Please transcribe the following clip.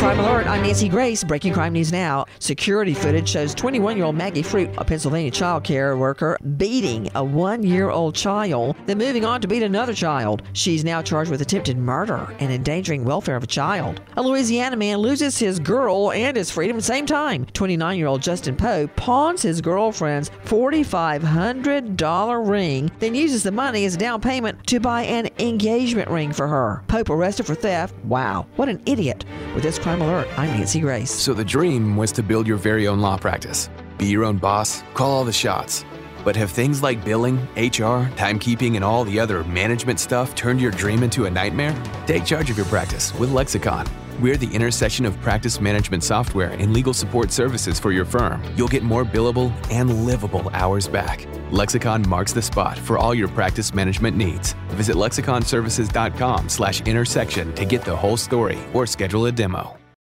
Crime Alert, I'm Nancy Grace. Breaking crime news now. Security footage shows 21 year old Maggie Fruit, a Pennsylvania child care worker, beating a one year old child, then moving on to beat another child. She's now charged with attempted murder and endangering welfare of a child. A Louisiana man loses his girl and his freedom at the same time. 29 year old Justin Poe pawns his girlfriend's $4,500 ring, then uses the money as a down payment to buy an engagement ring for her. Pope arrested for theft. Wow, what an idiot. With this crime alert, I'm Nancy Grace. So the dream was to build your very own law practice, be your own boss, call all the shots. But have things like billing, HR, timekeeping, and all the other management stuff turned your dream into a nightmare? Take charge of your practice with Lexicon. We're the intersection of practice management software and legal support services for your firm. You'll get more billable and livable hours back. Lexicon marks the spot for all your practice management needs. Visit lexiconservices.com slash intersection to get the whole story or schedule a demo.